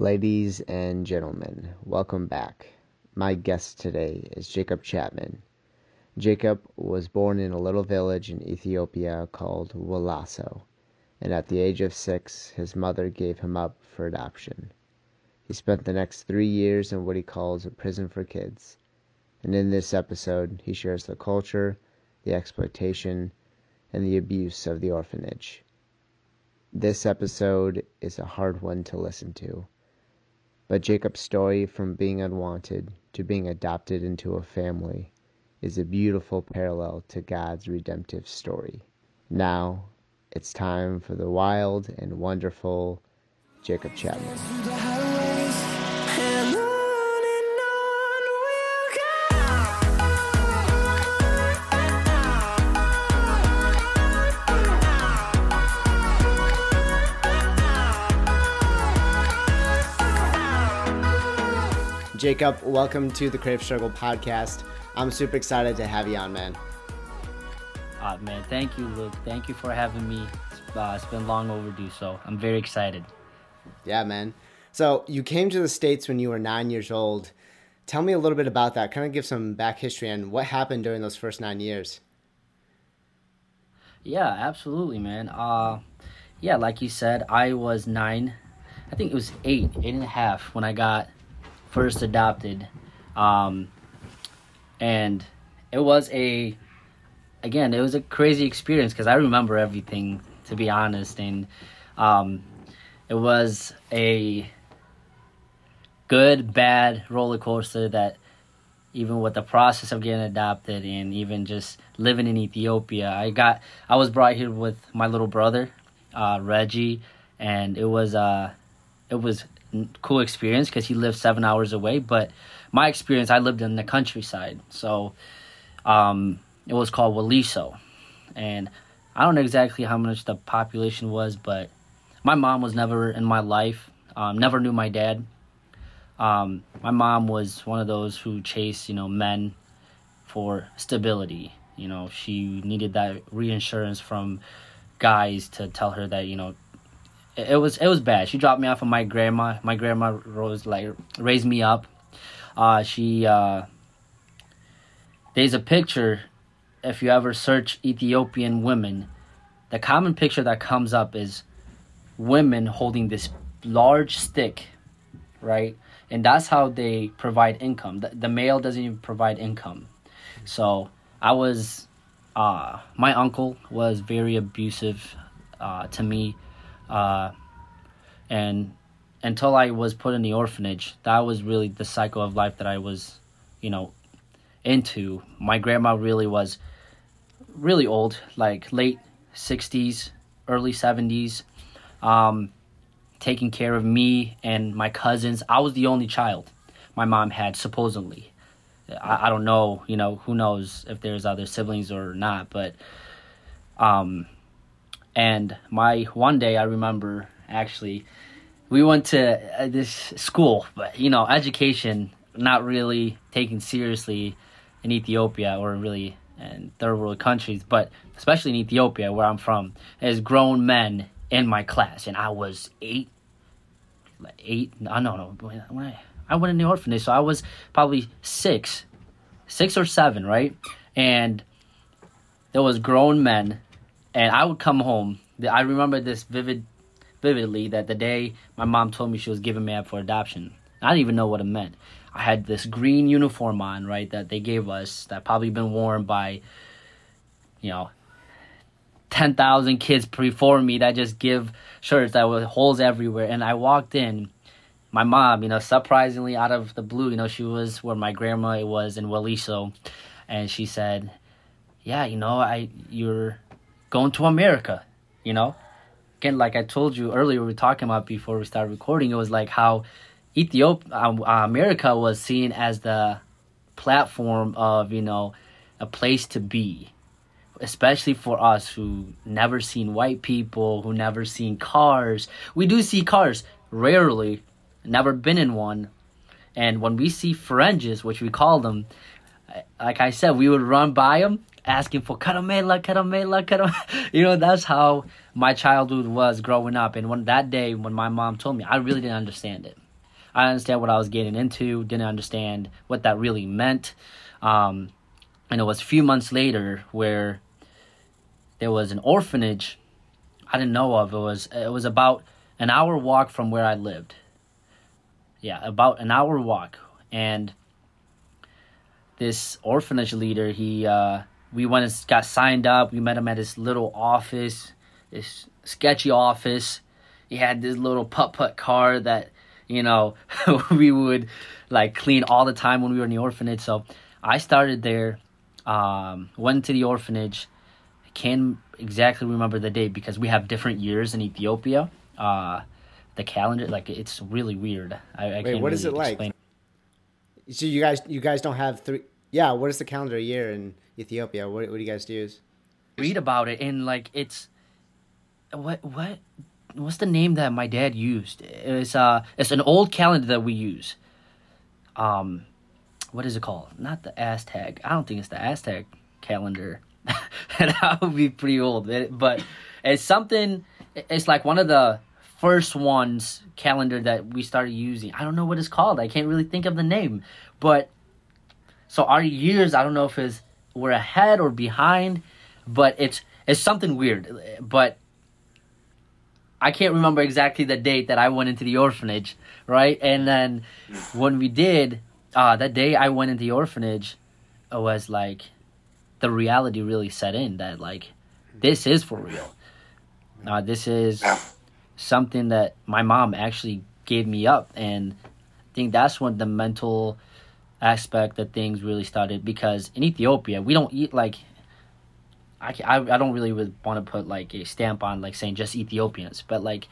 Ladies and gentlemen, welcome back. My guest today is Jacob Chapman. Jacob was born in a little village in Ethiopia called Waliso, and at the age of six, his mother gave him up for adoption. He spent the next three years in what he calls a prison for kids, and in this episode, he shares the culture, the exploitation, and the abuse of the orphanage. This episode is a hard one to listen to but Jacob's story from being unwanted to being adopted into a family is a beautiful parallel to God's redemptive story. Now, it's time for the wild and wonderful Jacob Chapman. Jacob, welcome to the Crave Struggle podcast. I'm super excited to have you on, man. Uh, man, thank you, Luke. Thank you for having me. Uh, it's been long overdue, so I'm very excited. Yeah, man. So you came to the States when you were nine years old. Tell me a little bit about that. Kind of give some back history on what happened during those first nine years. Yeah, absolutely, man. Uh, yeah, like you said, I was nine. I think it was eight, eight and a half when I got first adopted. Um, and it was a, again, it was a crazy experience because I remember everything, to be honest. And um, it was a good, bad roller coaster that even with the process of getting adopted and even just living in Ethiopia, I got I was brought here with my little brother, uh, Reggie, and it was uh, it was cool experience because he lived seven hours away. But my experience, I lived in the countryside, so um, it was called Waliso, and I don't know exactly how much the population was, but my mom was never in my life. Um, never knew my dad. Um, my mom was one of those who chased, you know, men for stability. You know, she needed that reinsurance from guys to tell her that you know it was it was bad. She dropped me off of my grandma. My grandma was like raised me up. Uh, she uh, there's a picture. If you ever search Ethiopian women, the common picture that comes up is women holding this large stick, right? And that's how they provide income. The, the male doesn't even provide income. So I was, uh, my uncle was very abusive uh, to me uh, and until I was put in the orphanage, that was really the cycle of life that I was, you know, into. My grandma really was really old, like late 60s, early 70s, um, taking care of me and my cousins. I was the only child my mom had, supposedly. I, I don't know, you know, who knows if there's other siblings or not, but um, and my one day, I remember actually, we went to uh, this school, but you know, education not really taken seriously in Ethiopia or really in third world countries, but especially in Ethiopia, where I'm from, as grown men in my class, and I was eight, eight. I don't know I went in the orphanage, so I was probably six, six or seven, right? And there was grown men and I would come home. I remember this vivid, vividly that the day my mom told me she was giving me up for adoption. I didn't even know what it meant. I had this green uniform on, right, that they gave us that probably been worn by, you know, ten thousand kids before me that just give shirts that with holes everywhere. And I walked in, my mom, you know, surprisingly out of the blue, you know, she was where my grandma was in Waliso, and she said, "Yeah, you know, I you're." Going to America, you know? Again, like I told you earlier, we were talking about before we started recording, it was like how Ethiopia, um, uh, America was seen as the platform of, you know, a place to be, especially for us who never seen white people, who never seen cars. We do see cars rarely, never been in one. And when we see fringes, which we call them, like I said, we would run by them asking for caramela, caramela, caramela. You know, that's how my childhood was growing up. And when that day, when my mom told me, I really didn't understand it. I understand what I was getting into. Didn't understand what that really meant. Um, and it was a few months later where there was an orphanage I didn't know of. It was it was about an hour walk from where I lived. Yeah, about an hour walk, and this orphanage leader, he uh, we went and got signed up. We met him at his little office, this sketchy office. He had this little putt putt car that you know we would like clean all the time when we were in the orphanage. So I started there, um, went to the orphanage. I can't exactly remember the date because we have different years in Ethiopia. Uh, the calendar, like it's really weird. I, I Wait, can't what is really it like? So you guys, you guys don't have three. Yeah, what is the calendar year in Ethiopia? What, what do you guys use? read about it and like it's what what what's the name that my dad used? It's uh it's an old calendar that we use. Um what is it called? Not the aztec. I don't think it's the aztec calendar. That would be pretty old It- but it's something it's like one of the first ones calendar that we started using. I don't know what it's called. I can't really think of the name but so our years, I don't know if it's we're ahead or behind, but it's it's something weird. But I can't remember exactly the date that I went into the orphanage, right? And then when we did, uh, that day I went into the orphanage, it was like the reality really set in that like this is for real. Uh, this is something that my mom actually gave me up, and I think that's when the mental aspect that things really started because in Ethiopia we don't eat like I, I, I don't really want to put like a stamp on like saying just Ethiopians but like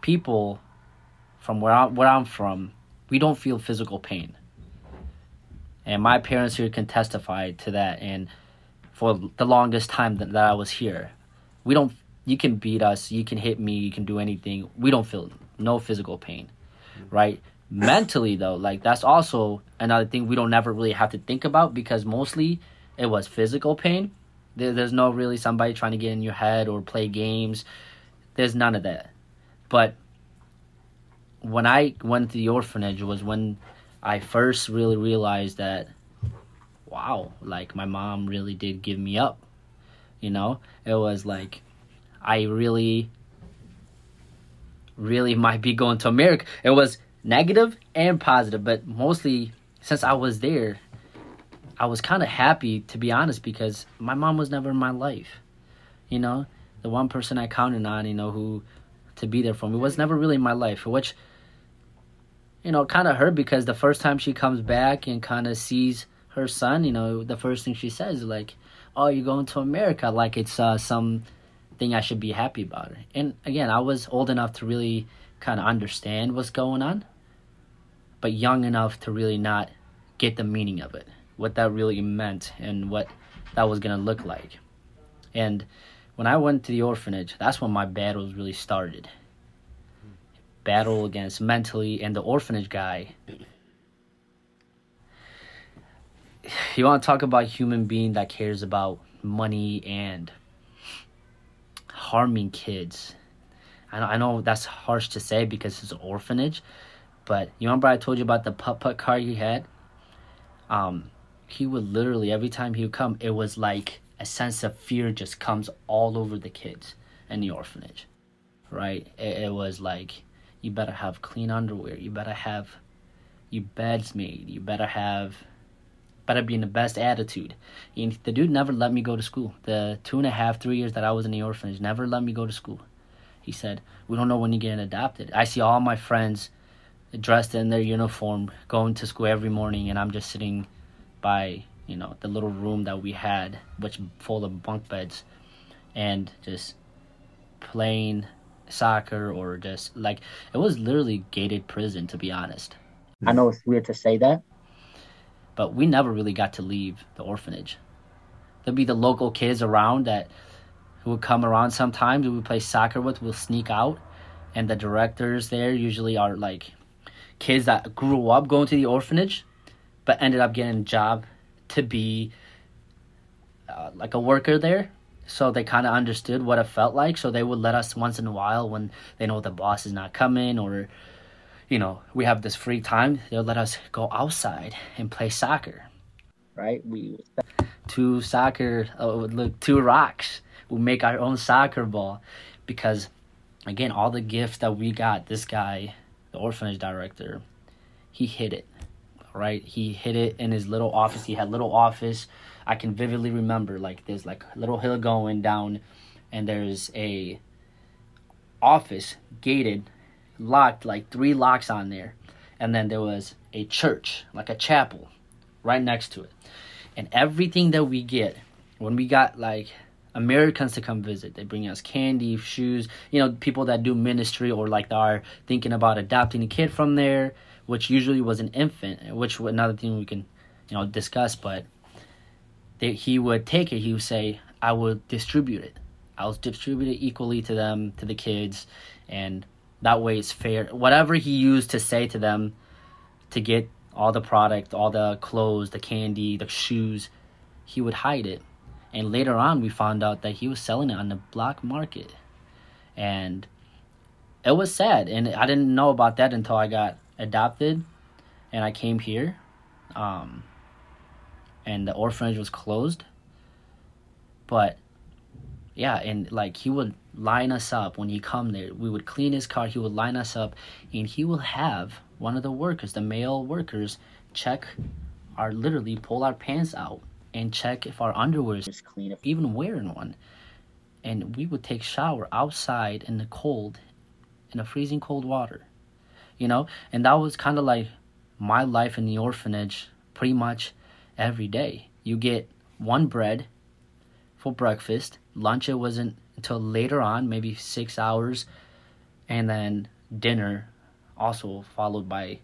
people from where I, where I'm from we don't feel physical pain. And my parents here can testify to that and for the longest time that, that I was here we don't you can beat us you can hit me you can do anything we don't feel no physical pain right mentally though like that's also another thing we don't never really have to think about because mostly it was physical pain. There, there's no really somebody trying to get in your head or play games. There's none of that. But when i went to the orphanage was when i first really realized that wow like my mom really did give me up you know? It was like i really really might be going to america. It was negative and positive, but mostly since I was there, I was kind of happy to be honest because my mom was never in my life. You know, the one person I counted on, you know, who to be there for me was never really in my life, which you know, kind of hurt because the first time she comes back and kind of sees her son, you know, the first thing she says is like, "Oh, you're going to America," like it's uh, some thing I should be happy about. And again, I was old enough to really kind of understand what's going on, but young enough to really not get the meaning of it, what that really meant, and what that was gonna look like. And when I went to the orphanage, that's when my battles really started. Battle against mentally and the orphanage guy. You want to talk about human being that cares about money and harming kids. I know, I know that's harsh to say because it's an orphanage, but you remember I told you about the putt putt car he had? Um, he would literally every time he would come, it was like a sense of fear just comes all over the kids in the orphanage, right? It, it was like you better have clean underwear, you better have your beds made, you better have better be in the best attitude. And the dude never let me go to school. The two and a half, three years that I was in the orphanage, never let me go to school. He said, "We don't know when you're getting adopted." I see all my friends dressed in their uniform going to school every morning, and I'm just sitting by you know the little room that we had, which full of bunk beds, and just playing soccer or just like it was literally gated prison to be honest. I know it's weird to say that, but we never really got to leave the orphanage. There'd be the local kids around that who would come around sometimes who we play soccer with will sneak out and the directors there usually are like kids that grew up going to the orphanage but ended up getting a job to be uh, like a worker there so they kind of understood what it felt like so they would let us once in a while when they know the boss is not coming or you know, we have this free time. They'll let us go outside and play soccer, right? We two soccer, uh, look, two rocks. We make our own soccer ball because, again, all the gifts that we got. This guy, the orphanage director, he hid it, right? He hid it in his little office. He had little office. I can vividly remember like there's like a little hill going down, and there's a office gated, locked, like three locks on there, and then there was a church, like a chapel, right next to it, and everything that we get when we got like Americans to come visit. They bring us candy, shoes, you know, people that do ministry or like are thinking about adopting a kid from there, which usually was an infant, which another thing we can, you know, discuss. But they, he would take it. He would say, "I will distribute it. I'll distribute it equally to them, to the kids, and that way it's fair." Whatever he used to say to them, to get all the product, all the clothes, the candy, the shoes, he would hide it and later on, we found out that he was selling it on the black market. And it was sad. And I didn't know about that until I got adopted and I came here. Um, and the orphanage was closed. But yeah, and like he would line us up when he come there. We would clean his car. He would line us up, and he will have one of the workers, the male workers, check our literally pull our pants out and check if our underwear is clean, if even wearing one. And we would take shower outside in the cold, in the freezing cold water, you know. And that was kind of like my life in the orphanage, pretty much every day. You get one bread for breakfast. Lunch it wasn't until later on, maybe six hours, and then dinner, also followed by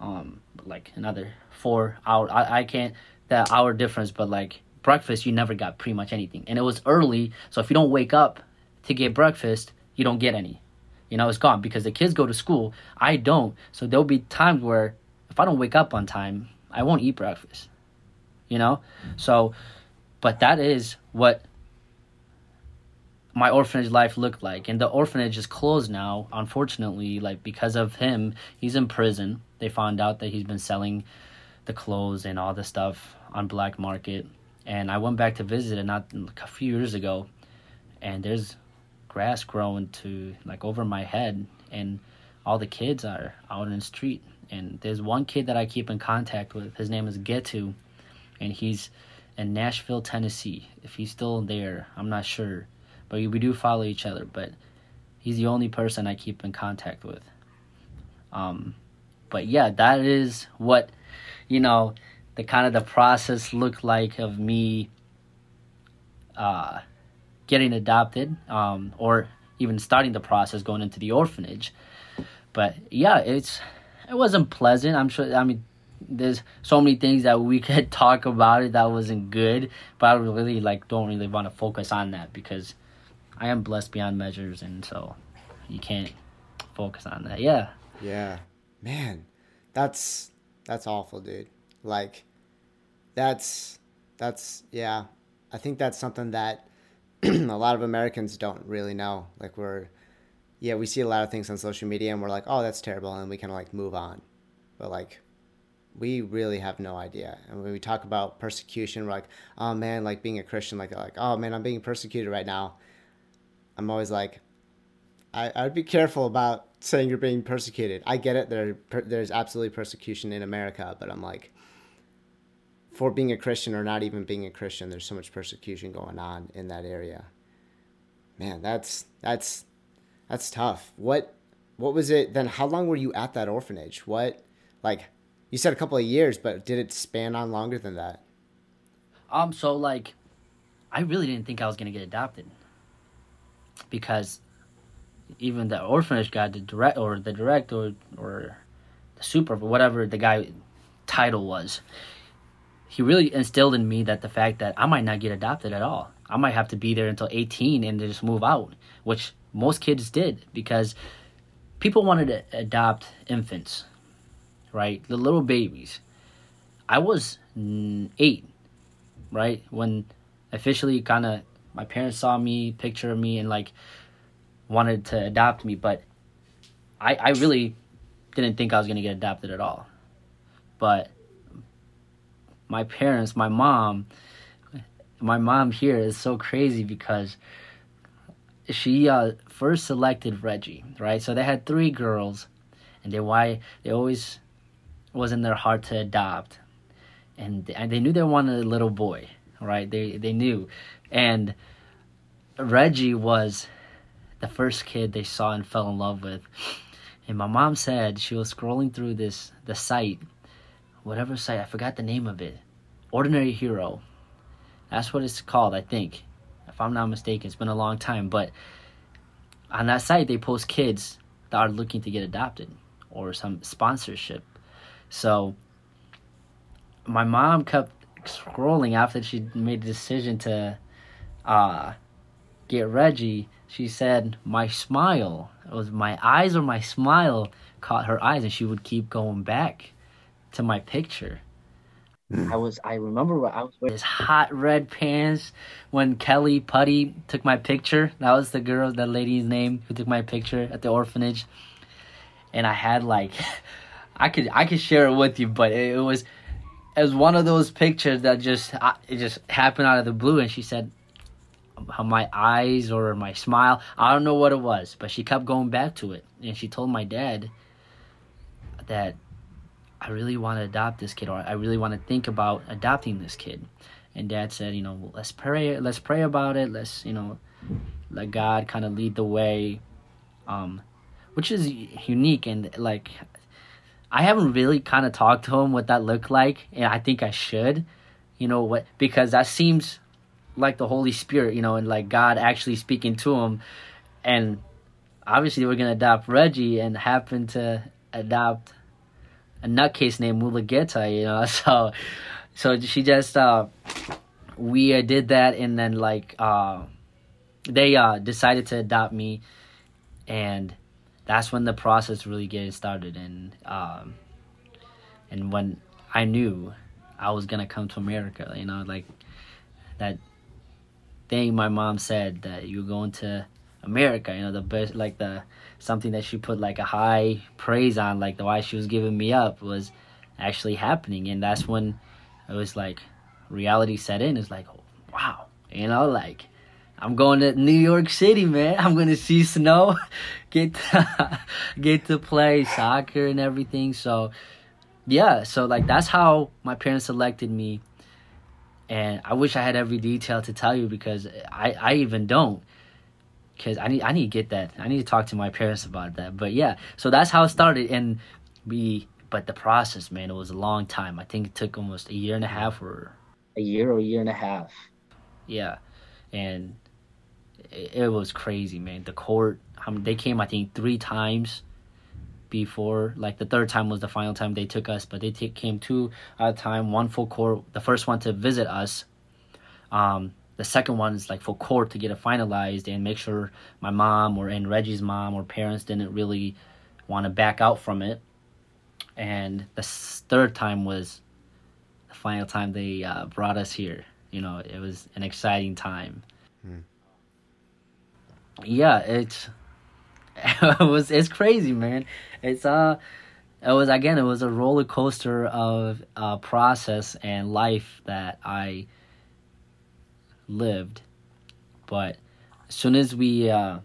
um like another four hours. I, I can't that hour difference, but like breakfast, you never got pretty much anything. And it was early, so if you don't wake up to get breakfast, you don't get any. You know, it's gone because the kids go to school. I don't. So there'll be times where if I don't wake up on time, I won't eat breakfast. You know? So, but that is what my orphanage life looked like. And the orphanage is closed now, unfortunately, like because of him. He's in prison. They found out that he's been selling the clothes and all the stuff on black market. And I went back to visit it not a few years ago, and there's grass growing to like over my head, and all the kids are out in the street. And there's one kid that I keep in contact with. His name is Getu, and he's in Nashville, Tennessee. If he's still there, I'm not sure, but we do follow each other. But he's the only person I keep in contact with. Um, but yeah, that is what you know, the kind of the process looked like of me uh, getting adopted um, or even starting the process going into the orphanage. But yeah, it's it wasn't pleasant. I'm sure. I mean, there's so many things that we could talk about it that wasn't good, but I really like don't really want to focus on that because I am blessed beyond measures, and so you can't focus on that. Yeah. Yeah, man, that's that's awful, dude. Like, that's that's yeah. I think that's something that a lot of Americans don't really know. Like we're yeah, we see a lot of things on social media and we're like, oh, that's terrible, and we kind of like move on. But like, we really have no idea. And when we talk about persecution, we're like, oh man, like being a Christian, like like oh man, I'm being persecuted right now. I'm always like, I I'd be careful about saying you're being persecuted. I get it. There there's absolutely persecution in America, but I'm like, for being a Christian or not even being a Christian, there's so much persecution going on in that area. Man, that's that's that's tough. What what was it then? How long were you at that orphanage? What like you said a couple of years, but did it span on longer than that? Um, so like, I really didn't think I was gonna get adopted because even the orphanage guy, the direct or the director or the super, whatever the guy title was, he really instilled in me that the fact that I might not get adopted at all. I might have to be there until 18 and just move out, which most kids did because people wanted to adopt infants, right? The little babies. I was eight, right? When officially kind of my parents saw me, picture of me, and like wanted to adopt me, but I, I really didn't think I was gonna get adopted at all. But my parents, my mom, my mom here is so crazy because she uh, first selected Reggie, right? So they had three girls, and they why they always was in their heart to adopt, and they, and they knew they wanted a little boy, right? They they knew, and Reggie was the first kid they saw and fell in love with. And my mom said she was scrolling through this the site, whatever site I forgot the name of it, Ordinary Hero. That's what it's called, I think, if I'm not mistaken. It's been a long time, but on that site they post kids that are looking to get adopted or some sponsorship. So my mom kept scrolling after she made the decision to uh, get Reggie, she said my smile, it was my eyes or my smile caught her eyes and she would keep going back to my picture. Hmm. I was I remember what I was wearing his hot red pants when Kelly Putty took my picture. That was the girl, that lady's name who took my picture at the orphanage. And I had like I could I could share it with you, but it, it was it was one of those pictures that just it just happened out of the blue and she said how my eyes or my smile. I don't know what it was, but she kept going back to it, and she told my dad that I really want to adopt this kid, or I really want to think about adopting this kid. And dad said, you know, let's pray, let's pray about it. Let's, you know, let God kind of lead the way, um, which is unique and like I haven't really kind of talked to him what that looked like, and I think I should, you know what, because that seems like the Holy Spirit, you know, and like God actually speaking to him. And obviously, we're gonna adopt Reggie and happen to adopt a nutcase named Mulugeta, you know. So, so she just uh, we uh, did that, and then like uh, they uh, decided to adopt me, and that's when the process really getting started, and um, and when I knew I was gonna come to America, you know, like that thing my mom said that you're going to America, you know, the best, like the something that she put like a high praise on, like the why she was giving me up was actually happening, and that's when it was like reality set in. It's like, wow, you know, like I'm going to New York City, man. I'm gonna see snow, get to, get to play soccer and everything. So, yeah, so like that's how my parents selected me and I wish I had every detail to tell you because I, I even don't because I need I need to get that I need to talk to my parents about that but yeah so that's how it started and we but the process man it was a long time I think it took almost a year and a half or a year or a year and a half yeah and it, it was crazy man the court I mean, they came I think three times before. Like the third time was the final time they took us, but they t- came two at a time, one full court. The first one to visit us. Um, the second one is like for court to get it finalized and make sure my mom or and Reggie's mom or parents didn't really want to back out from it. And the third time was the final time they uh, brought us here. You know, it was an exciting time. Hmm. Yeah, it's it was it's crazy, man. It's uh it was again it was a roller coaster of uh process and life that I lived. But as soon as we uh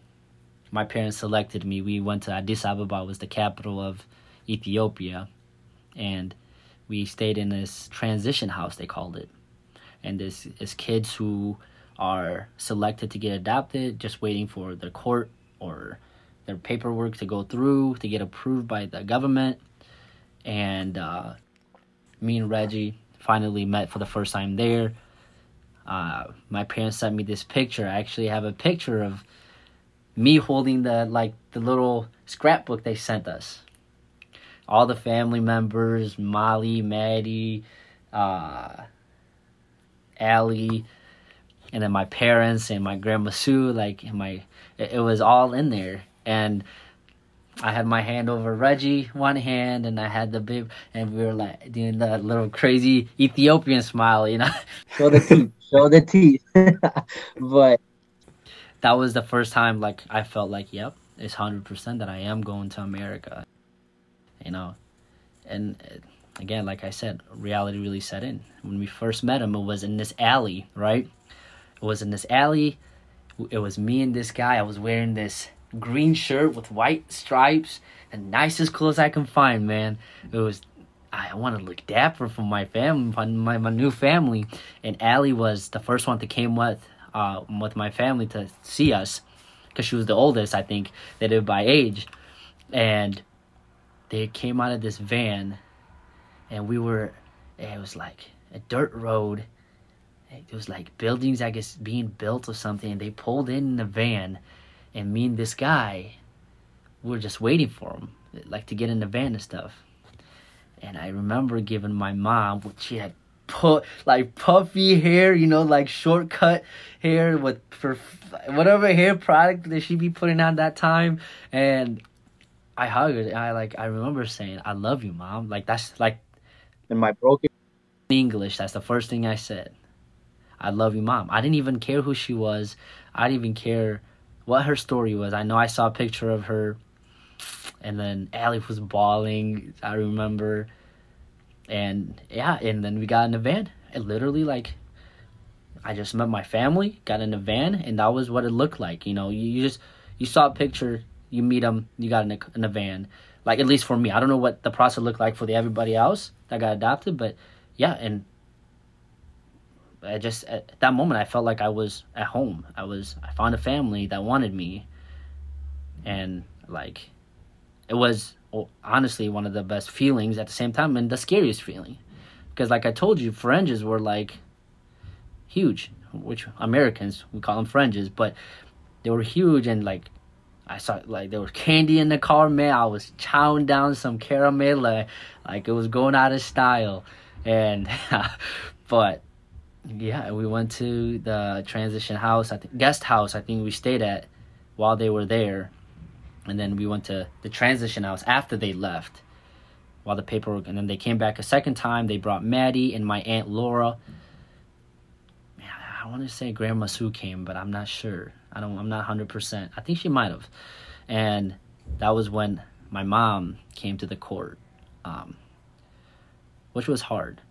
my parents selected me, we went to Addis Ababa was the capital of Ethiopia and we stayed in this transition house they called it. And this is kids who are selected to get adopted, just waiting for the court or their paperwork to go through to get approved by the government. And uh, me and Reggie finally met for the first time there. Uh, my parents sent me this picture. I actually have a picture of me holding the like the little scrapbook they sent us. All the family members, Molly, Maddie, uh, Allie, and then my parents and my grandma Sue. Like my, it, it was all in there and I had my hand over Reggie, one hand, and I had the big, and we were like doing that little crazy Ethiopian smile, you know. Show the teeth, show the teeth. but that was the first time, like I felt like, yep, it's hundred percent that I am going to America. you know, and uh, again, like I said, reality really set in. When we first met him, it was in this alley, right? It was in this alley. It was me and this guy. I was wearing this green shirt with white stripes, the nicest clothes I can find, man. It was I want to look dapper for my family, my, my new family. And Allie was the first one that came with uh, with my family to see us because she was the oldest, I think, they did by age. And they came out of this van, and we were, it was like a dirt road. It was like buildings, I guess, being built or something. And they pulled in the van, and me and this guy, we were just waiting for him, like to get in the van and stuff. And I remember giving my mom, what she had put like puffy hair, you know, like shortcut hair with for whatever hair product that she be putting on that time. And I hugged her. I like I remember saying, "I love you, mom." Like that's like in my broken English. That's the first thing I said. I love you, mom. I didn't even care who she was. I didn't even care what her story was. I know I saw a picture of her, and then Allie was bawling. I remember, and yeah, and then we got in the van. It literally like, I just met my family, got in the van, and that was what it looked like. You know, you, just you saw a picture, you meet them, you got in a, in a van. Like at least for me, I don't know what the process looked like for the everybody else that got adopted, but yeah, and I just at that moment I felt like I was at home. I was I found a family that wanted me, and like, it was honestly one of the best feelings at the same time and the scariest feeling, because like I told you, fringes were like huge, which Americans we call them fringes, but they were huge and like I saw like there was candy in the car, man. I was chowing down some caramel, like, like it was going out of style, and but yeah, we went to the transition house, I think guest house. I think we stayed at while they were there, and then we went to the transition house after they left, while the paperwork. And then they came back a second time. They brought Maddie and my aunt Laura. I want to say Grandma Sue came, but I'm not sure. I don't. I'm not hundred percent. I think she might have, and that was when my mom came to the court, um, which was hard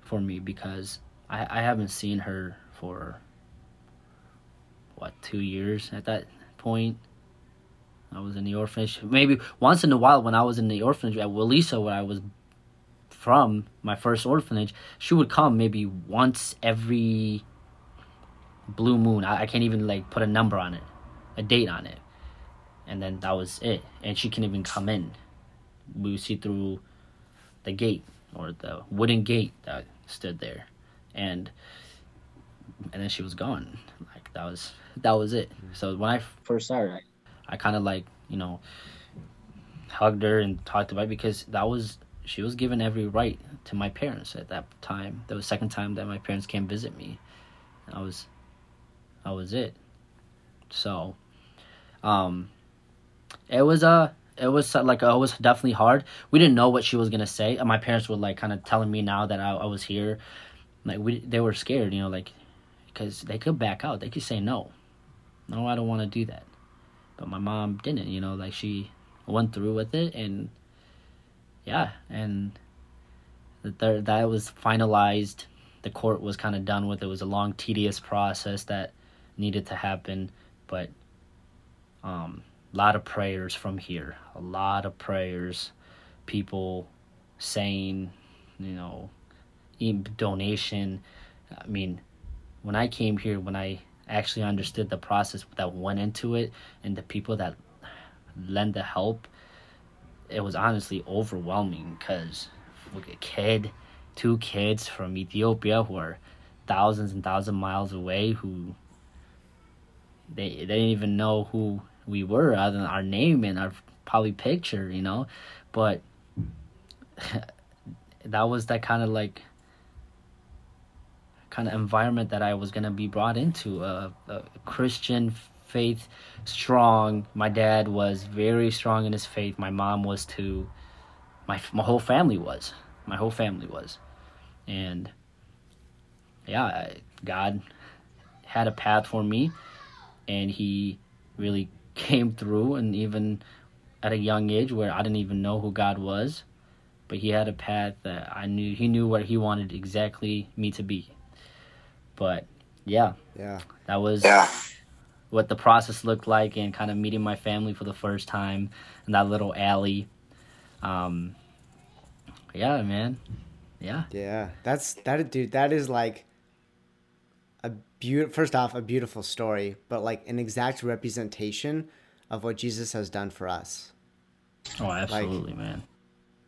for me because I, I haven't seen her for what two years at that point. I was in the orphanage. Maybe once in a while when I was in the orphanage at Waliso, where I was from, my first orphanage, she would come maybe once every blue moon. I, I can't even like put a number on it, a date on it, and then that was it. And she can even come in. We would see through the gate or the wooden gate that stood there and and then she was gone. Like that was that was it. So when I first saw her, I kind of like you know hugged her and talked about it because that was she was given every right to my parents at that time. That was the second time that my parents came visit me. I was that was it. So um it was a uh, it was like it was definitely hard. We didn't know what she was gonna say. My parents were like kind of telling me now that I, I was here like we they were scared, you know, like because they could back out. They could say no, no, I don't want to do that. But my mom didn't, you know, like she went through with it, and yeah, and that that was finalized. The court was kind of done with. It was a long, tedious process that needed to happen, but um, a lot of prayers from here. A lot of prayers, people saying, you know, donation. I mean, when I came here, when I actually understood the process that went into it and the people that lend the help, it was honestly overwhelming because a kid, two kids from Ethiopia who are thousands and thousands of miles away who they they didn't even know who we were other than our name and our probably picture, you know, but that was that kind of like kind of environment that I was going to be brought into a, a, Christian faith strong. My dad was very strong in his faith. My mom was too. My my whole family was. My whole family was. And yeah, God had a path for me and he really came through and even at a young age where I didn't even know who God was, but He had a path that I knew He knew where He wanted exactly me to be. But yeah, Yeah. that was Yeah. what the process looked like and kind of meeting my family for the first time in that little alley. Um, yeah, man. Yeah. Yeah, that's that, dude. That is like a beautiful. First off, a beautiful story, but like an exact representation of what Jesus has done for us. Oh, absolutely, man.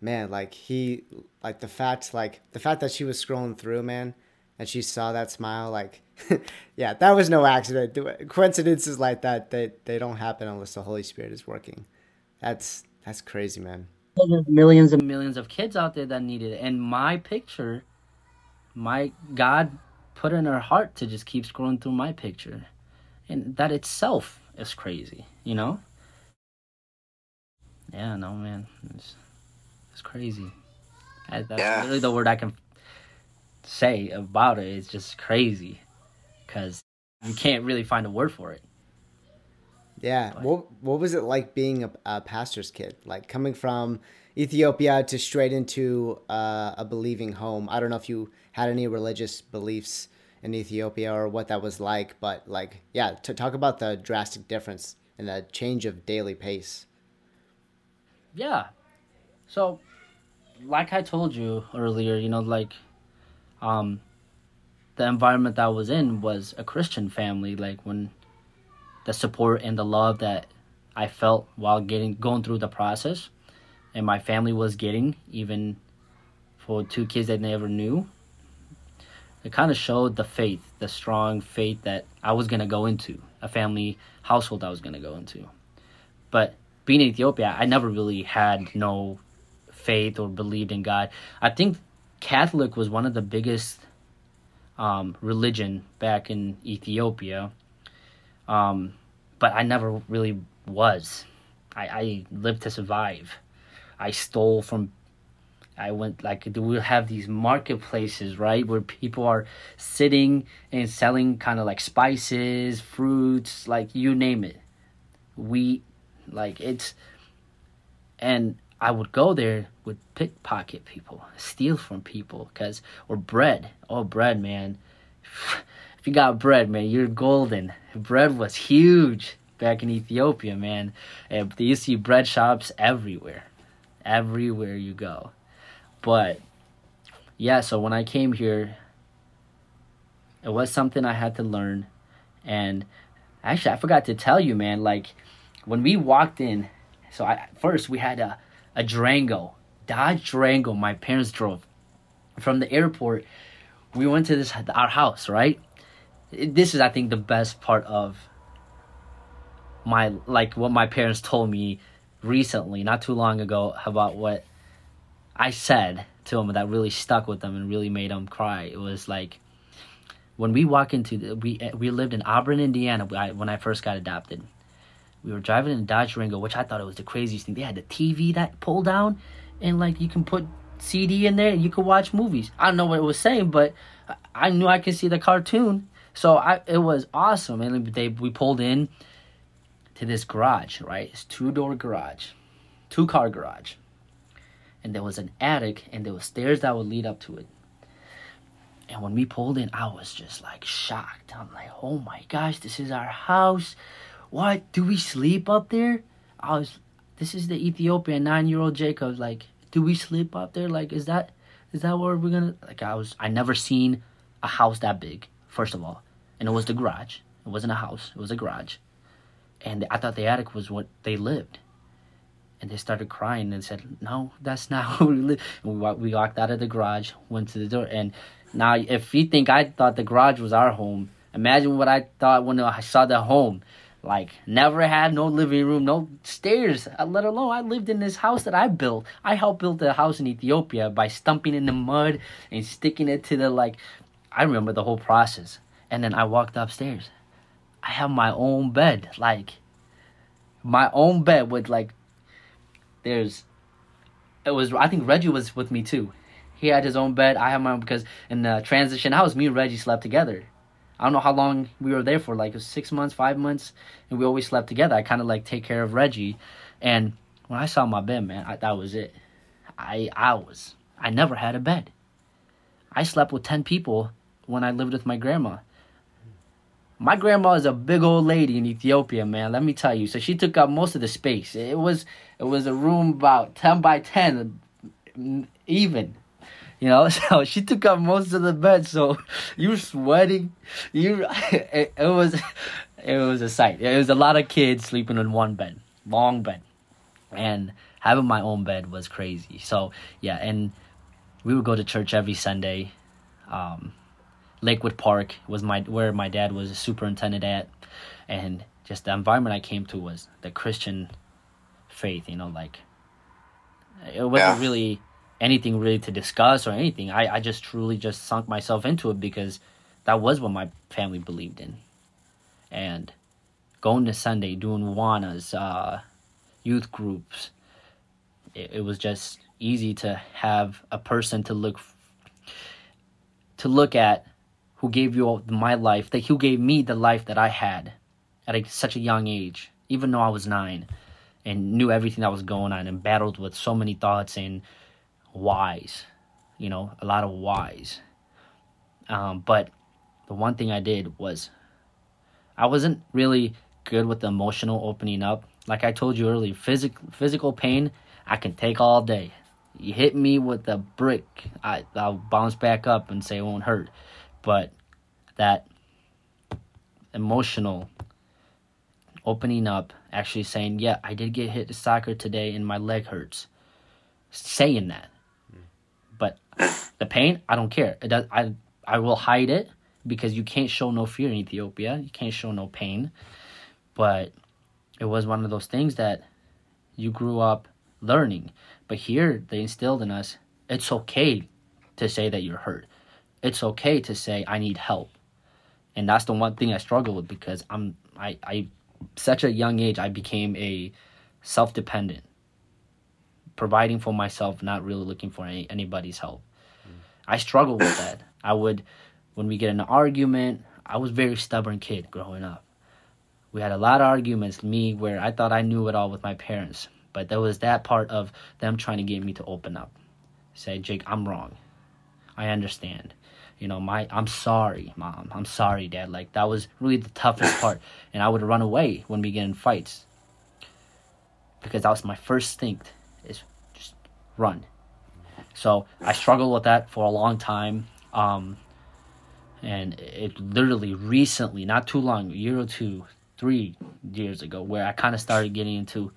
Man, like he, like the fact, like the fact that she was scrolling through, man, and she saw that smile, like, yeah, that was no accident. Coincidences like that, they they don't happen unless the Holy Spirit is working. That's that's crazy, man. Millions and Millions of kids out there that needed it, and my picture, my God put in her heart to just keep scrolling through my picture, and that itself is crazy, you know. Yeah, no, man, it's it's crazy. That- That's Yeah. really the word I can say about it. It's just crazy, because you can't really find a word for it. Yeah. But- What what was it like being a, a pastor's kid? Like coming from Ethiopia to straight into uh, a believing home. I don't know if you had any religious beliefs in Ethiopia or what that was like, but like, yeah, to talk about the drastic difference and the change of daily pace. Yeah. So, like I told you earlier, you know, like, um, the environment that I was in was a Christian family. Like when the support and the love that I felt while getting going through the process, and my family was getting, even for two kids that never knew. It kind of showed the faith, the strong faith that I was gonna go into, a family household I was gonna go into. But being in Ethiopia, I never really had no faith or believed in God. I think Catholic was one of the biggest um, religion back in Ethiopia, um, but I never really was. I, I lived to survive. I stole from. I went like we have these marketplaces, right, where people are sitting and selling kind of like spices, fruits, like you name it, wheat, like it's and I would go there would pickpocket people, steal from people, cause or bread. Oh, bread, man! If you got bread, man, you're golden. Bread was huge back in Ethiopia, man. And you see bread shops everywhere, everywhere you go. But yeah, so when I came here, it was something I had to learn, and actually, I forgot to tell you, man. Like when we walked in, so I first we had a a Durango, Dodge Durango. My parents drove from the airport. We went to this our house, right? This is, I think, the best part of my like what my parents told me recently, not too long ago, about what I said to them that really stuck with them and really made them cry. It was like when we walk into the, we we lived in Auburn, Indiana, when I first got adopted we were driving in a Dodge Durango, which I thought it was the craziest thing. They had the TV that pull down, and like you can put CD in there and you could watch movies. I don't know what it was saying, but I knew I could see the cartoon, so I it was awesome. And they we pulled in to this garage, right? It's two door garage, two car garage, and there was an attic and there was stairs that would lead up to it. And when we pulled in, I was just like shocked. I'm like, oh my gosh, this is our house what? Do we sleep up there? I was this is the ethiopian nine-year-old jacob like do we sleep up there? Like is that is that where we're gonna like i was i never seen a house that big first of all. And it was the garage. It wasn't a house. It was a garage. And i thought the attic was what they lived. And they started crying and said no that's not where we live. And we, we walked out of the garage went to the door. And now if you think i thought the garage was our home imagine what i thought when i saw the home like never had no living room no stairs uh, let alone i lived in this house that i built. I helped build a house in ethiopia by stumping in the mud and sticking it to the like i remember the whole process. And then i walked upstairs. I have my own bed like my own bed with like there's it was i think reggie was with me too. He had his own bed i had my own because in the transition house me and reggie slept together I don't know how long we were there for, like six months, five months, and we always slept together. I kind of like take care of Reggie, and when I saw my bed, man, I, that was it. I I was I never had a bed. I slept with ten people when I lived with my grandma. My grandma is a big old lady in Ethiopia, man. Let me tell you. So she took up most of the space. It was it was a room about ten by ten, even. You know, so she took up most of the bed. So you're sweating, you it, it was it was a sight. It was a lot of kids sleeping in one bed, long bed, and having my own bed was crazy. So yeah, and we would go to church every Sunday. Um, Lakewood Park was my where my dad was a superintendent at, and just the environment I came to was the Christian faith. You know, like it wasn't Yeah. really anything really to discuss or anything. I I just truly just sunk myself into it because that was what my family believed in, and going to Sunday doing Wanas, uh, youth groups. It, it was just easy to have a person to look to look at who gave you my life, that who gave me the life that I had at a, such a young age, even though I was nine and knew everything that was going on and battled with so many thoughts and whys, you know, a lot of whys. Um, but the one thing I did was I wasn't really good with the emotional opening up. Like I told you earlier, physical physical pain I can take all day. You hit me with a brick, I I'll bounce back up and say it won't hurt. But that emotional opening up, actually saying, "Yeah, I did get hit to soccer today and my leg hurts." Saying that, the pain, I don't care. It does. I I will hide it because you can't show no fear in Ethiopia. You can't show no pain. But it was one of those things that you grew up learning. But here they instilled in us it's okay to say that you're hurt. It's okay to say I need help. And that's the one thing I struggle with because I'm I I such a young age I became a self-dependent providing for myself not really looking for any, anybody's help. I struggle with that. I would when we get in an argument, I was very stubborn kid growing up. We had a lot of arguments, me, where I thought I knew it all with my parents. But there was that part of them trying to get me to open up. Say, Jake, I'm wrong. I understand. You know, my I'm sorry, mom. I'm sorry, dad. Like that was really the toughest part. And I would run away when we get in fights. Because that was my first instinct is just run. So I struggled with that for a long time. Um, and it literally recently, not too long, a year or two, three years ago, where I kind of started getting into,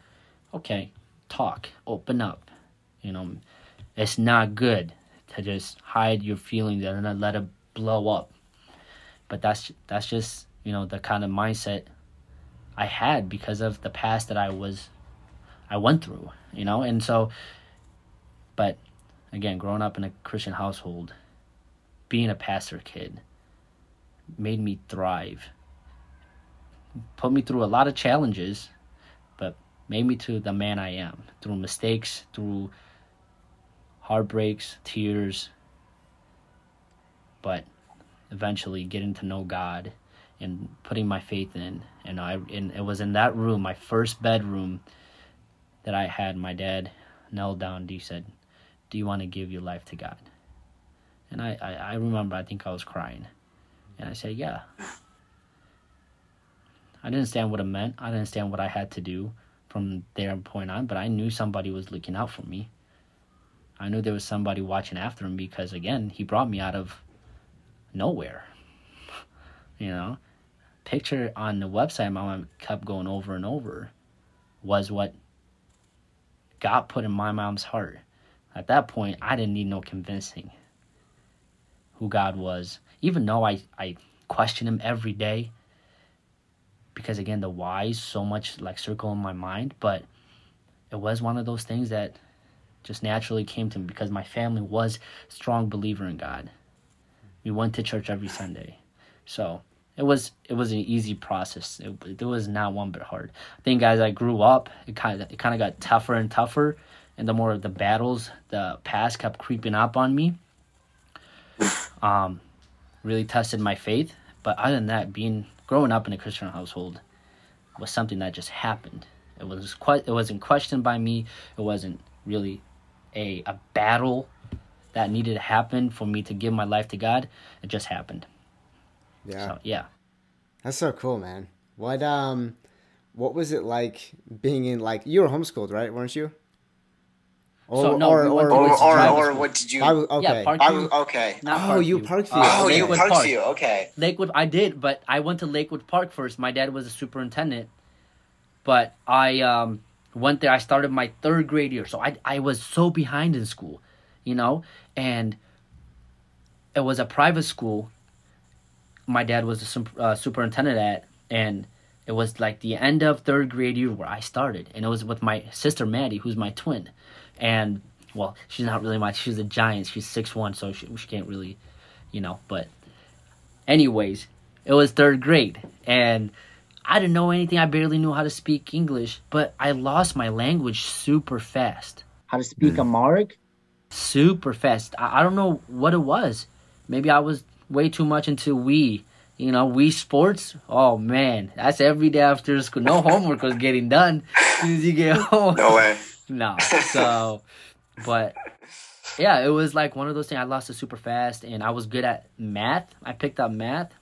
okay, talk, open up. You know, it's not good to just hide your feelings and then let it blow up. But that's that's just you know the kind of mindset I had because of the past that I was I went through. You know, and so, but again, growing up in a Christian household, being a pastor kid made me thrive. Put me through a lot of challenges, but made me to the man I am through mistakes, through heartbreaks, tears, but eventually getting to know God and putting my faith in. And I and it was in that room, my first bedroom, that I had my dad knelt down and he said, Do you want to give your life to God? And I, I, I remember I think I was crying. And I said, Yeah. I didn't understand what it meant. I didn't understand what I had to do from there point on, but I knew somebody was looking out for me. I knew there was somebody watching after him because again, he brought me out of nowhere. You know? Picture on the website my mom kept going over and over was what God put in my mom's heart. At that point, I didn't need no convincing who God was. Even though I, I question him every day. Because again, the whys so much like circle in my mind, but it was one of those things that just naturally came to me because my family was strong believer in God. We went to church every Sunday. So it was it was an easy process. It, it was not one bit hard. I think as I grew up, it kind of it kind of got tougher and tougher, and the more of the battles, the past kept creeping up on me. Um, really tested my faith. But other than that, being growing up in a Christian household was something that just happened. It was. It wasn't questioned by me. It wasn't really a a battle that needed to happen for me to give my life to God. It just happened. Yeah. So yeah. That's so cool, man. What um what was it like being in like you were homeschooled, right? Weren't you? So, no, we went to Or, or, or what did you? I was okay. Yeah, Park- I was okay. Not Oh, you Parkview. Parkview. Oh, you Lakewood Parkview. Park. Okay. Lakewood. I did, but I went to Lakewood Park first. My dad was a superintendent, but I um, went there. I started my third grade year, so I I was so behind in school, you know, and it was a private school. My dad was a sup- uh, superintendent at, and it was like the end of third grade year where I started, and it was with my sister Maddie, who's my twin, and well, she's not really my. She's a giant. She's six one, so she she can't really, you know, but anyways, it was third grade and I didn't know anything. I barely knew how to speak English, but I lost my language super fast. How to speak Amharic? Super fast. I, I don't know what it was. Maybe I was way too much into Wii. You know, Wii Sports. Oh man, that's every day after school. No homework was getting done as soon as you get home. No way. No. So, but yeah, it was like one of those things. I lost it super fast, and I was good at math. I picked up math,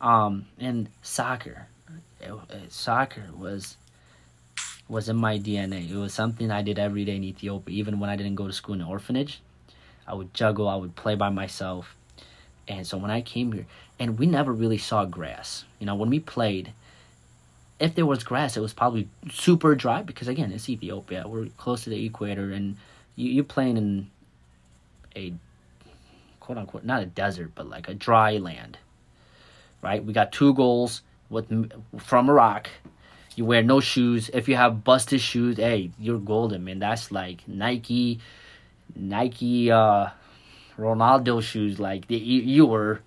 um, and soccer. It, it- soccer was was in my DNA. It was something I did every day in Ethiopia, even when I didn't go to school in an orphanage. I would juggle. I would play by myself, and so when I came here, and we never really saw grass. You know, when we played, if there was grass, it was probably super dry because again, it's Ethiopia. We're close to the equator, and you, you're playing in a quote unquote not a desert, but like a dry land. Right? We got two goals with from Iraq. You wear no shoes. If you have busted shoes, hey, you're golden, man. That's like Nike, Nike, uh, Ronaldo shoes. Like you, you were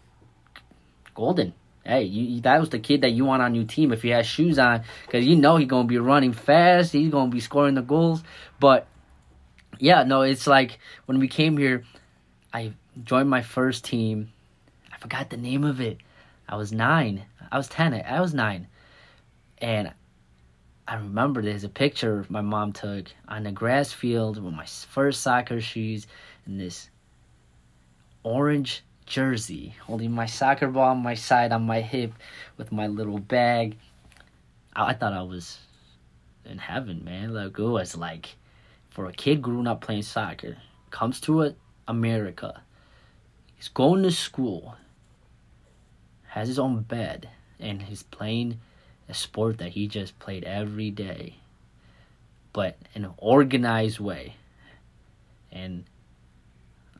golden. Hey, you, that was the kid that you want on your team if he has shoes on, because you know he's gonna be running fast. He's gonna be scoring the goals. But yeah, no, it's like when we came here, I joined my first team. I forgot the name of it. I was nine. I was ten. I was nine, and I remember there's a picture my mom took on the grass field with my first soccer shoes and this orange jersey, holding my soccer ball on my side on my hip with my little bag. I, I thought I was in heaven, man. Like it was like for a kid growing up playing soccer, comes to America, he's going to school, has his own bed, and he's playing a sport that he just played every day, but in an organized way. And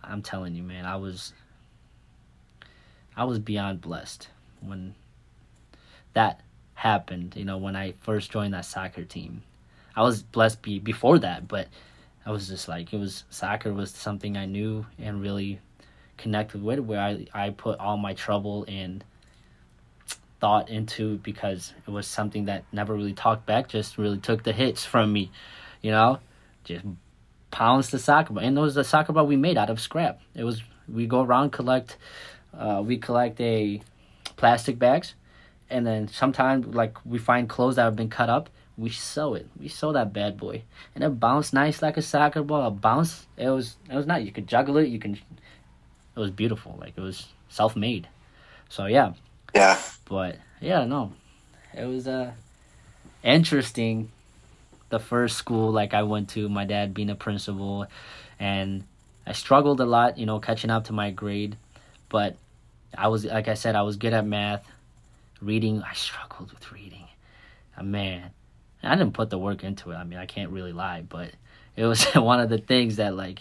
I'm telling you, man, I was I was beyond blessed when that happened. You know, when I first joined that soccer team, I was blessed be, before that, but I was just like it was soccer was something I knew and really connected with, where I I put all my trouble and thought into because it was something that never really talked back, just really took the hits from me, you know, just pounds the soccer ball, and it was the soccer ball we made out of scrap. It was we go around collect, uh, we collect a plastic bags, and then sometimes like we find clothes that have been cut up, we sew it. We sew that bad boy, and it bounced nice like a soccer ball. It bounced. It was it was nice. You could juggle it. You can. It was beautiful. Like it was self made. So yeah, Yeah. but yeah, no, it was uh interesting. The first school like I went to, my dad being a principal, and I struggled a lot, you know, catching up to my grade, but I was like I said, I was good at math, reading. I struggled with reading, uh, man. I didn't put the work into it. I mean, I can't really lie, but it was one of the things that like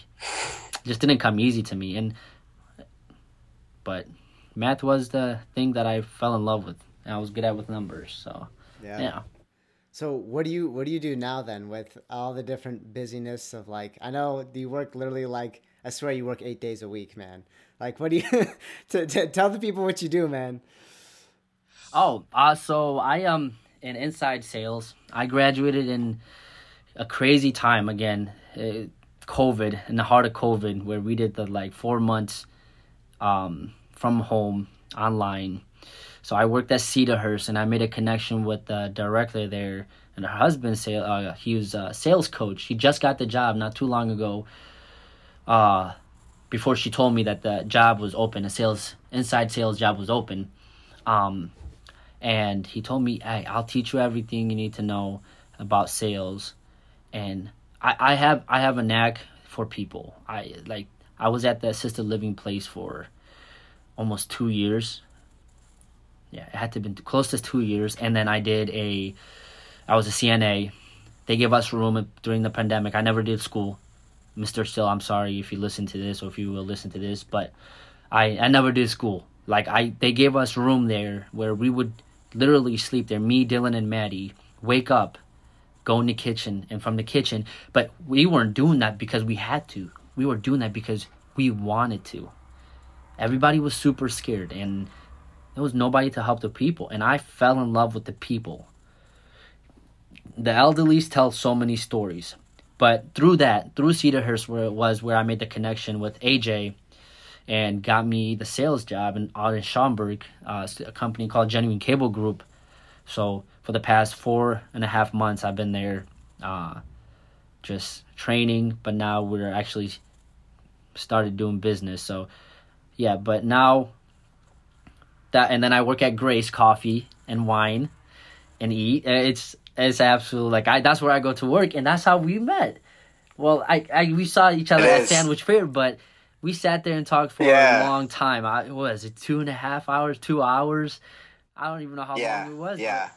just didn't come easy to me, and but math was the thing that I fell in love with. And I was good at with numbers, so Yeah. yeah. So what do you what do you do now then with all the different busyness of like I know you work literally like I swear you work eight days a week, man. Like what do you to, to tell the people what you do, man? Oh, uh, so I am in inside sales. I graduated in a crazy time again, uh, COVID, in the heart of COVID, where we did the like four months um, from home online. So I worked at Cedarhurst, and I made a connection with the director there, and her husband, uh, he was a sales coach. He just got the job not too long ago. Uh, before she told me that the job was open, a sales inside sales job was open. Um, and he told me, "Hey, I'll teach you everything you need to know about sales." And I, I have I have a knack for people. I like I was at the assisted living place for almost two years. Yeah, it had to have been close to two years, and then I did a I was a CNA. They gave us room during the pandemic. I never did school. Mr. Still, I'm sorry if you listen to this or if you will listen to this, but I, I never did school. Like I they gave us room there where we would literally sleep there, me, Dylan and Maddie, wake up, go in the kitchen and from the kitchen, but we weren't doing that because we had to. We were doing that because we wanted to. Everybody was super scared and there was nobody to help the people and I fell in love with the people the elderlies tell so many stories. But through that, through Cedarhurst, where it was where I made the connection with AJ and got me the sales job in, out in Schaumburg, uh, a company called Genuine Cable Group. So for the past four and a half months, I've been there uh, just training, but now we're actually started doing business. So yeah, but now that, and then I work at Grace Coffee and Wine and eat. It's it's absolutely like I. That's where I go to work, and that's how we met. Well, I, I we saw each other at Sandwich Fair, but we sat there and talked for yeah. a long time. I was it two and a half hours, two hours. I don't even know how yeah. long it was. Yeah.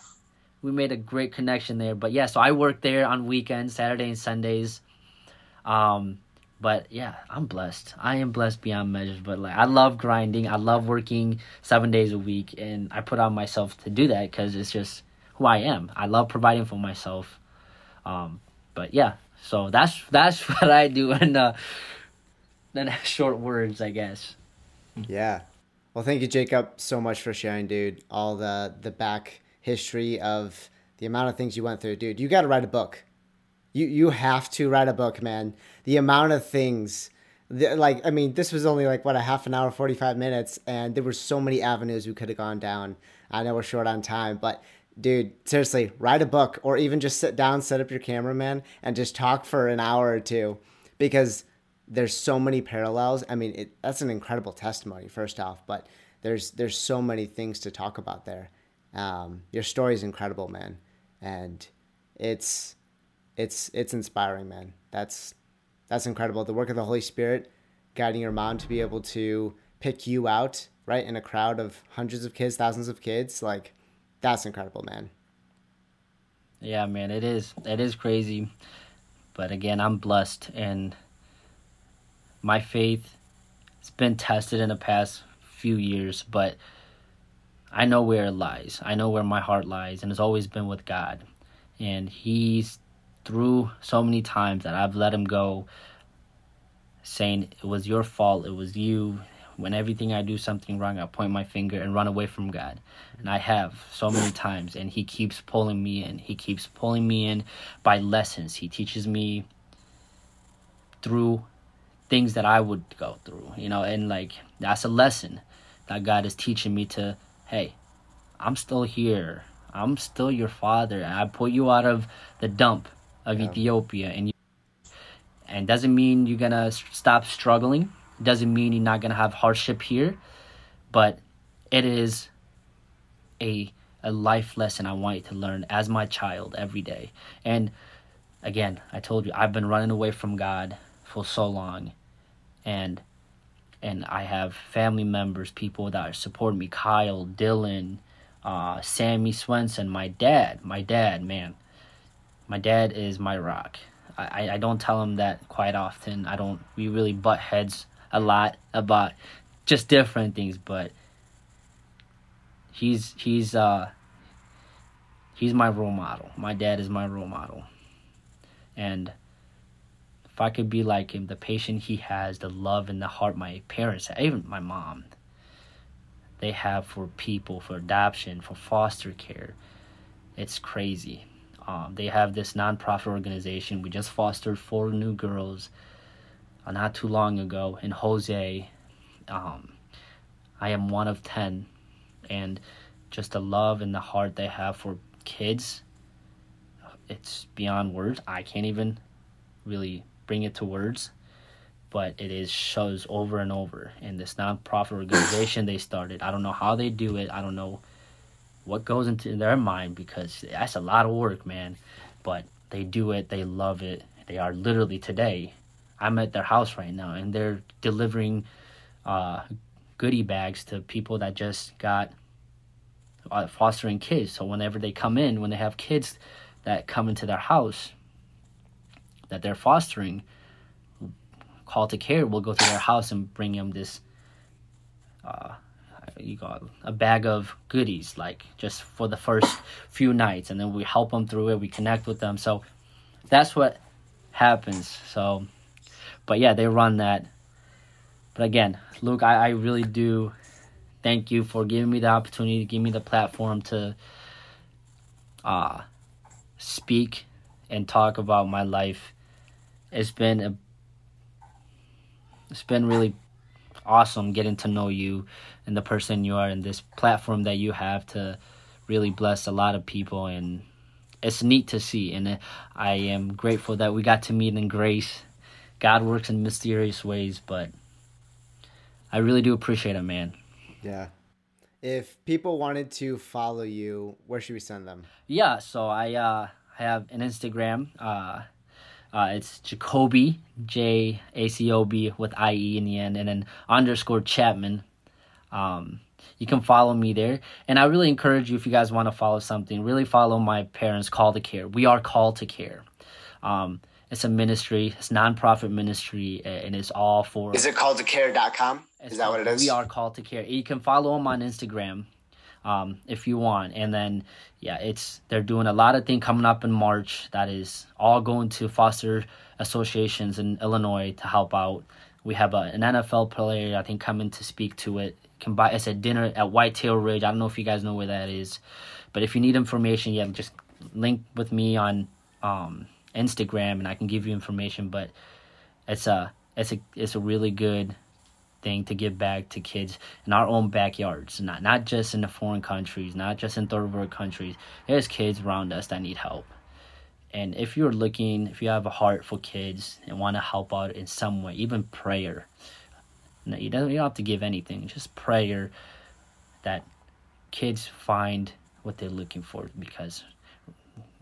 We made a great connection there. But yeah, so I work there on weekends, Saturday and Sundays. Um, but yeah, I'm blessed. I am blessed beyond measures. But like, I love grinding. I love working seven days a week, and I put on myself to do that because it's just who I am. I love providing for myself. Um, but yeah, so that's that's what I do in uh, in short words, I guess. Yeah. Well, thank you, Jacob, so much for sharing, dude. All the the back history of the amount of things you went through, dude. You got to write a book. You you have to write a book, man. The amount of things. like I mean, this was only like what a half an hour, forty five minutes, and there were so many avenues we could have gone down. I know we're short on time, but dude, seriously, write a book or even just sit down, set up your cameraman, and just talk for an hour or two because there's so many parallels. I mean, it, that's an incredible testimony, first off, but there's there's so many things to talk about there. Um, your story is incredible, man, and it's it's it's inspiring, man. That's that's incredible. The work of the Holy Spirit guiding your mom to be able to pick you out right in a crowd of hundreds of kids, thousands of kids, like that's incredible, man. Yeah, man, it is. It is crazy. But again, I'm blessed and my faith has been tested in the past few years, but I know where it lies. I know where my heart lies and it's always been with God. And he's through so many times that I've let him go saying it was your fault, it was you, when everything I do something wrong, I point my finger and run away from God. And I have so many times, and He keeps pulling me in. He keeps pulling me in by lessons. He teaches me through things that I would go through, you know, and like that's a lesson that God is teaching me to, hey, I'm still here. I'm still your father. I put you out of the dump of yeah. Ethiopia and you, and doesn't mean you're gonna stop struggling doesn't mean you're not gonna have hardship here, but it is a a life lesson I want you to learn as my child every day. And again, I told you I've been running away from God for so long, and and I have family members, people that are supporting me, Kyle, Dylan, uh, Sammy Swenson, my dad, my dad, man, my dad is my rock. I, I don't tell him that quite often. I don't. We really butt heads a lot about just different things, but he's he's uh he's my role model. My dad is my role model. And if I could be like him, the patience he has, the love and the heart my parents, even my mom, they have for people, for adoption, for foster care, it's crazy. Um, they have this nonprofit organization. We just fostered four new girls uh, not too long ago in Jose. Um, I am one of 10. And just the love and the heart they have for kids, it's beyond words. I can't even really bring it to words, but it is shows over and over. And this nonprofit organization they started, I don't know how they do it. I don't know what goes into their mind because that's a lot of work, man. But they do it. They love it. They are literally today. I'm at their house right now, and they're delivering uh, goodie bags to people that just got uh, fostering kids. So whenever they come in, when they have kids that come into their house that they're fostering, call to care will go to their house and bring them this uh, you got a bag of goodies like just for the first few nights and then we help them through it we connect with them so that's what happens. So but yeah they run that. But again luke i, I really do thank you for giving me the opportunity to give me the platform to uh speak and talk about my life. It's been a it's been really awesome getting to know you and the person you are and this platform that you have to really bless a lot of people and it's neat to see. And i am grateful that we got to meet in grace. God works in mysterious ways but i really do appreciate it man. Yeah. If people wanted to follow you where should we send them? Yeah so i uh have an instagram uh uh, it's Jacobie, J A C O B with I E in the end, and then underscore Chapman. Um, you can follow me there. And I really encourage you, if you guys want to follow something, really follow my parents' call to care. We are called to care. Um, it's a ministry, it's nonprofit ministry, and it's all for. Is it called to care.com? Is that what it is? We are called to care. You can follow them on Instagram um, if you want. And then, yeah, it's they're doing a lot of things coming up in March that is all going to foster associations in Illinois to help out. We have a, an NFL player I think coming to speak to it. Can buy it's a dinner at Whitetail Ridge. I don't know if you guys know where that is, but if you need information, yeah, just link with me on um, Instagram and I can give you information. But it's a it's a it's a really good thing to give back to kids in our own backyards, not not just in the foreign countries, not just in third world countries. There's kids around us that need help. And if you're looking, if you have a heart for kids and want to help out in some way, even prayer, you don't, you don't have to give anything, just prayer that kids find what they're looking for because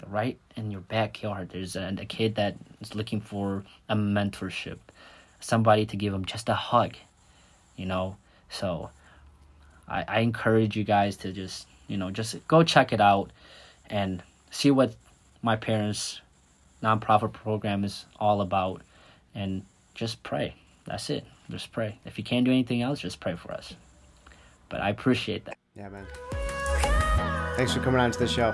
right in your backyard there's a, a kid that is looking for a mentorship somebody to give them just a hug you know? So I, I encourage you guys to just you know just go check it out and see what my parents nonprofit program is all about and just pray. That's it. Just pray. If you can't do anything else just pray for us. But i appreciate that. Yeah man. Thanks for coming on to the show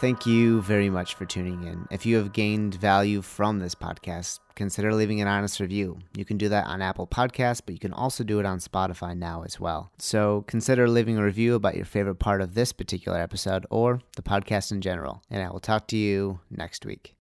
Thank you very much for tuning in. If you have gained value from this podcast, consider leaving an honest review. You can do that on Apple Podcasts, but you can also do it on Spotify now as well. So consider leaving a review about your favorite part of this particular episode or the podcast in general. And I will talk to you next week.